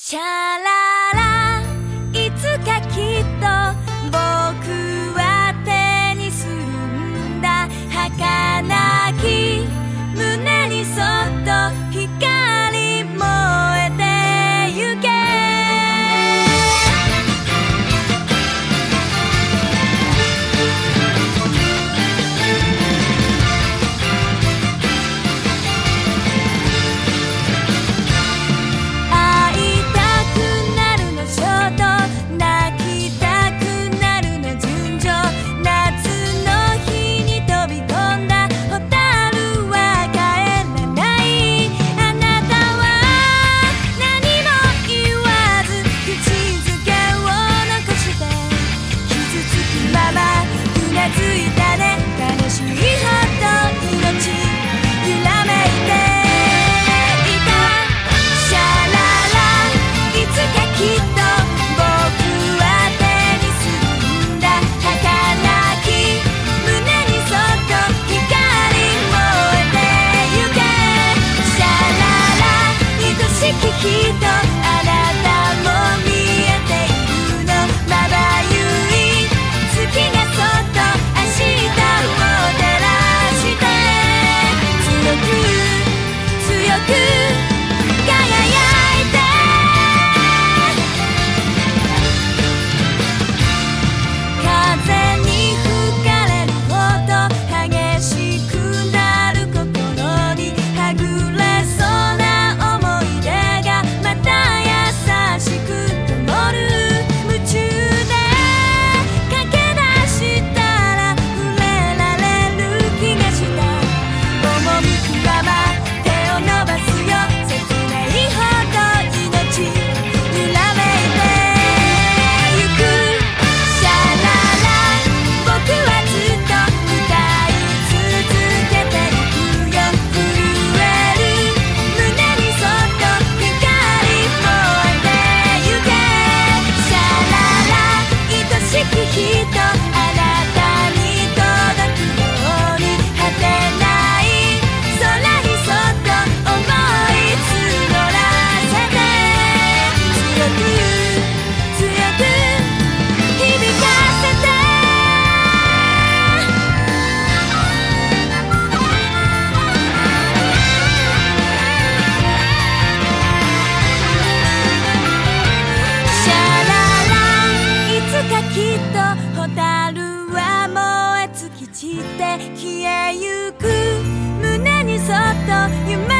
シャラ て消えゆく。胸にそっと夢